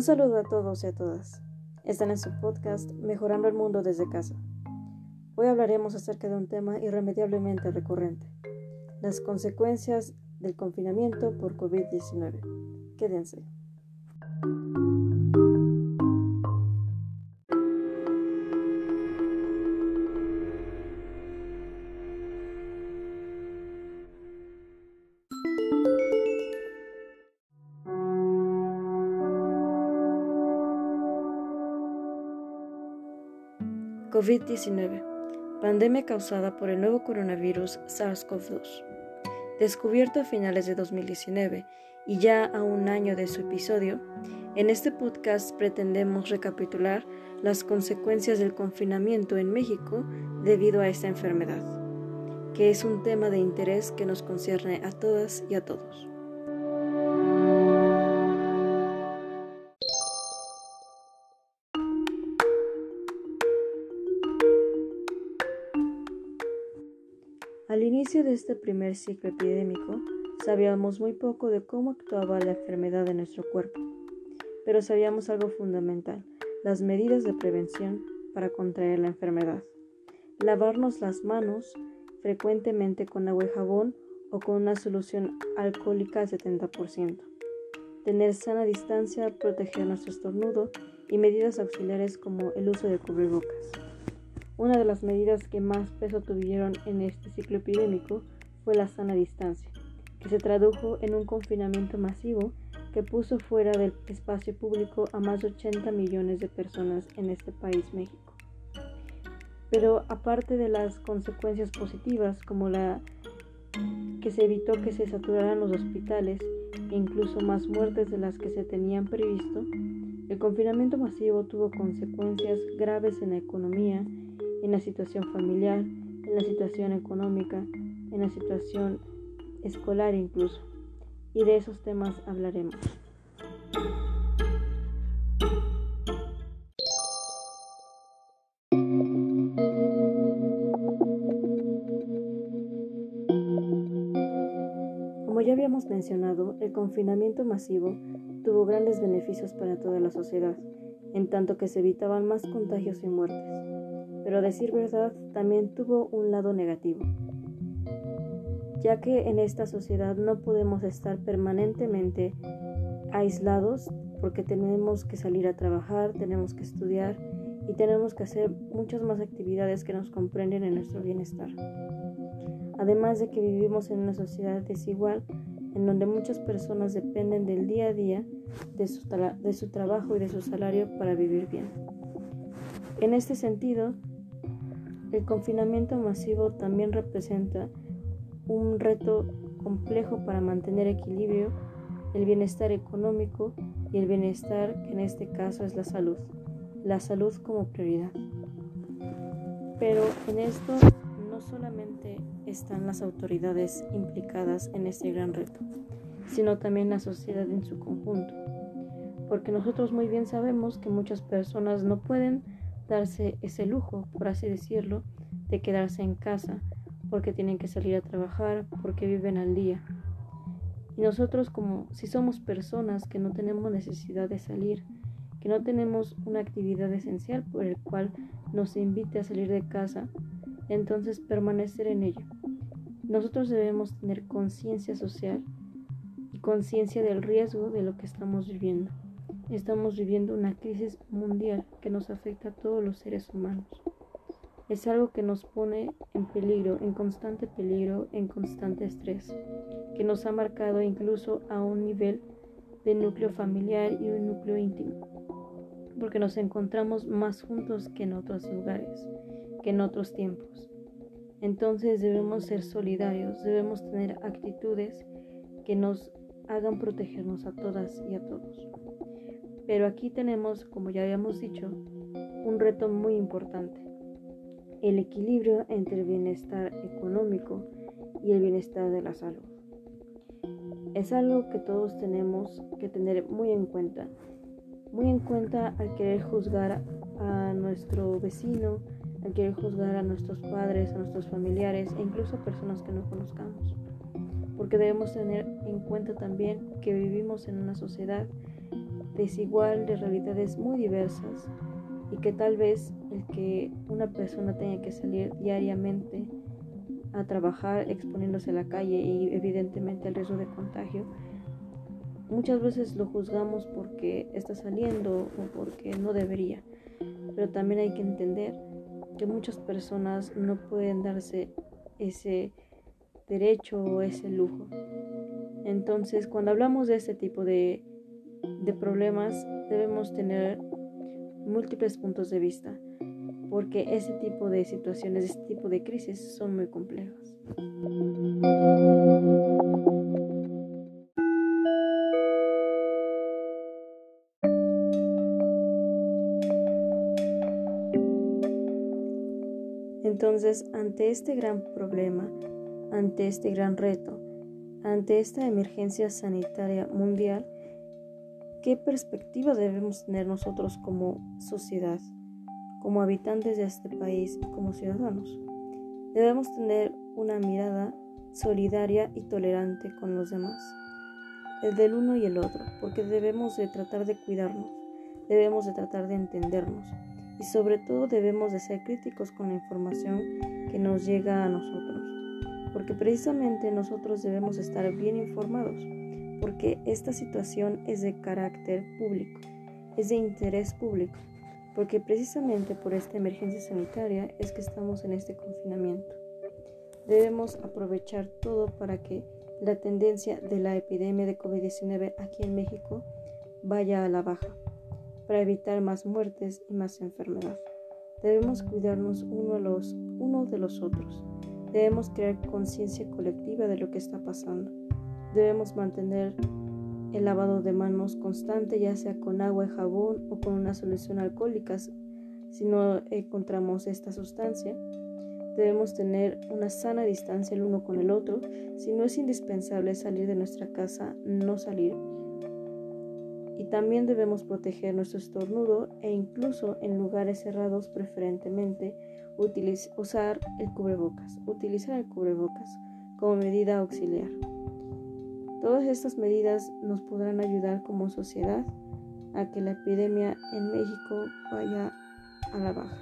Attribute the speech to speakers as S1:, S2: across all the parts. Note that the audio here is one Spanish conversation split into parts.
S1: Un saludo a todos y a todas. Están en su podcast Mejorando el Mundo desde casa. Hoy hablaremos acerca de un tema irremediablemente recurrente, las consecuencias del confinamiento por COVID-19. Quédense. COVID-19, pandemia causada por el nuevo coronavirus SARS-CoV-2. Descubierto a finales de 2019 y ya a un año de su episodio, en este podcast pretendemos recapitular las consecuencias del confinamiento en México debido a esta enfermedad, que es un tema de interés que nos concierne a todas y a todos. Al inicio de este primer ciclo epidémico, sabíamos muy poco de cómo actuaba la enfermedad en nuestro cuerpo, pero sabíamos algo fundamental, las medidas de prevención para contraer la enfermedad. Lavarnos las manos frecuentemente con agua y jabón o con una solución alcohólica al 70%. Tener sana distancia, proteger nuestro estornudo y medidas auxiliares como el uso de cubrebocas. Una de las medidas que más peso tuvieron en este ciclo epidémico fue la sana distancia, que se tradujo en un confinamiento masivo que puso fuera del espacio público a más de 80 millones de personas en este país México. Pero aparte de las consecuencias positivas como la que se evitó que se saturaran los hospitales e incluso más muertes de las que se tenían previsto, el confinamiento masivo tuvo consecuencias graves en la economía en la situación familiar, en la situación económica, en la situación escolar incluso. Y de esos temas hablaremos. Como ya habíamos mencionado, el confinamiento masivo tuvo grandes beneficios para toda la sociedad, en tanto que se evitaban más contagios y muertes pero decir verdad también tuvo un lado negativo, ya que en esta sociedad no podemos estar permanentemente aislados porque tenemos que salir a trabajar, tenemos que estudiar y tenemos que hacer muchas más actividades que nos comprenden en nuestro bienestar. Además de que vivimos en una sociedad desigual en donde muchas personas dependen del día a día de su, de su trabajo y de su salario para vivir bien. En este sentido, el confinamiento masivo también representa un reto complejo para mantener equilibrio, el bienestar económico y el bienestar que en este caso es la salud, la salud como prioridad. Pero en esto no solamente están las autoridades implicadas en este gran reto, sino también la sociedad en su conjunto, porque nosotros muy bien sabemos que muchas personas no pueden darse ese lujo, por así decirlo, de quedarse en casa, porque tienen que salir a trabajar, porque viven al día. Y nosotros como si somos personas que no tenemos necesidad de salir, que no tenemos una actividad esencial por el cual nos invite a salir de casa, entonces permanecer en ello. Nosotros debemos tener conciencia social y conciencia del riesgo de lo que estamos viviendo. Estamos viviendo una crisis mundial que nos afecta a todos los seres humanos. Es algo que nos pone en peligro, en constante peligro, en constante estrés, que nos ha marcado incluso a un nivel de núcleo familiar y un núcleo íntimo, porque nos encontramos más juntos que en otros lugares, que en otros tiempos. Entonces debemos ser solidarios, debemos tener actitudes que nos hagan protegernos a todas y a todos. Pero aquí tenemos, como ya habíamos dicho, un reto muy importante, el equilibrio entre el bienestar económico y el bienestar de la salud. Es algo que todos tenemos que tener muy en cuenta, muy en cuenta al querer juzgar a nuestro vecino, al querer juzgar a nuestros padres, a nuestros familiares e incluso a personas que no conozcamos. Porque debemos tener en cuenta también que vivimos en una sociedad desigual de realidades muy diversas y que tal vez el que una persona tenga que salir diariamente a trabajar exponiéndose a la calle y evidentemente el riesgo de contagio, muchas veces lo juzgamos porque está saliendo o porque no debería, pero también hay que entender que muchas personas no pueden darse ese derecho o ese lujo. Entonces, cuando hablamos de este tipo de, de problemas, debemos tener múltiples puntos de vista, porque ese tipo de situaciones, este tipo de crisis son muy complejas. Entonces, ante este gran problema, ante este gran reto, ante esta emergencia sanitaria mundial, ¿qué perspectiva debemos tener nosotros como sociedad, como habitantes de este país como ciudadanos? Debemos tener una mirada solidaria y tolerante con los demás, el del uno y el otro, porque debemos de tratar de cuidarnos, debemos de tratar de entendernos y sobre todo debemos de ser críticos con la información que nos llega a nosotros, porque precisamente nosotros debemos estar bien informados, porque esta situación es de carácter público, es de interés público, porque precisamente por esta emergencia sanitaria es que estamos en este confinamiento. Debemos aprovechar todo para que la tendencia de la epidemia de COVID-19 aquí en México vaya a la baja para evitar más muertes y más enfermedad. Debemos cuidarnos uno, de los otros. Debemos crear conciencia colectiva de lo que está pasando. Debemos mantener el lavado de manos constante, ya sea con agua y jabón o con una solución alcohólica, si no encontramos esta sustancia. Debemos tener una sana distancia el uno con el otro. Si no es indispensable salir de nuestra casa, no salir y también debemos proteger nuestro estornudo e incluso en lugares cerrados preferentemente usar el cubrebocas, utilizar el cubrebocas como medida auxiliar. Todas estas medidas nos podrán ayudar como sociedad a que la epidemia en México vaya a la baja.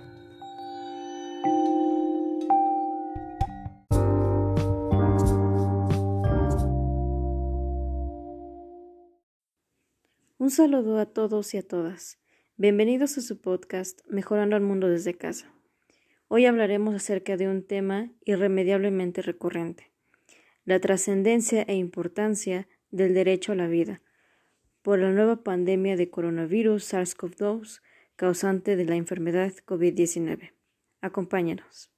S1: Un saludo a todos y a todas. Bienvenidos a su podcast Mejorando al Mundo desde casa. Hoy hablaremos acerca de un tema irremediablemente recurrente, la trascendencia e importancia del derecho a la vida por la nueva pandemia de coronavirus SARS-CoV-2 causante de la enfermedad COVID-19. Acompáñenos.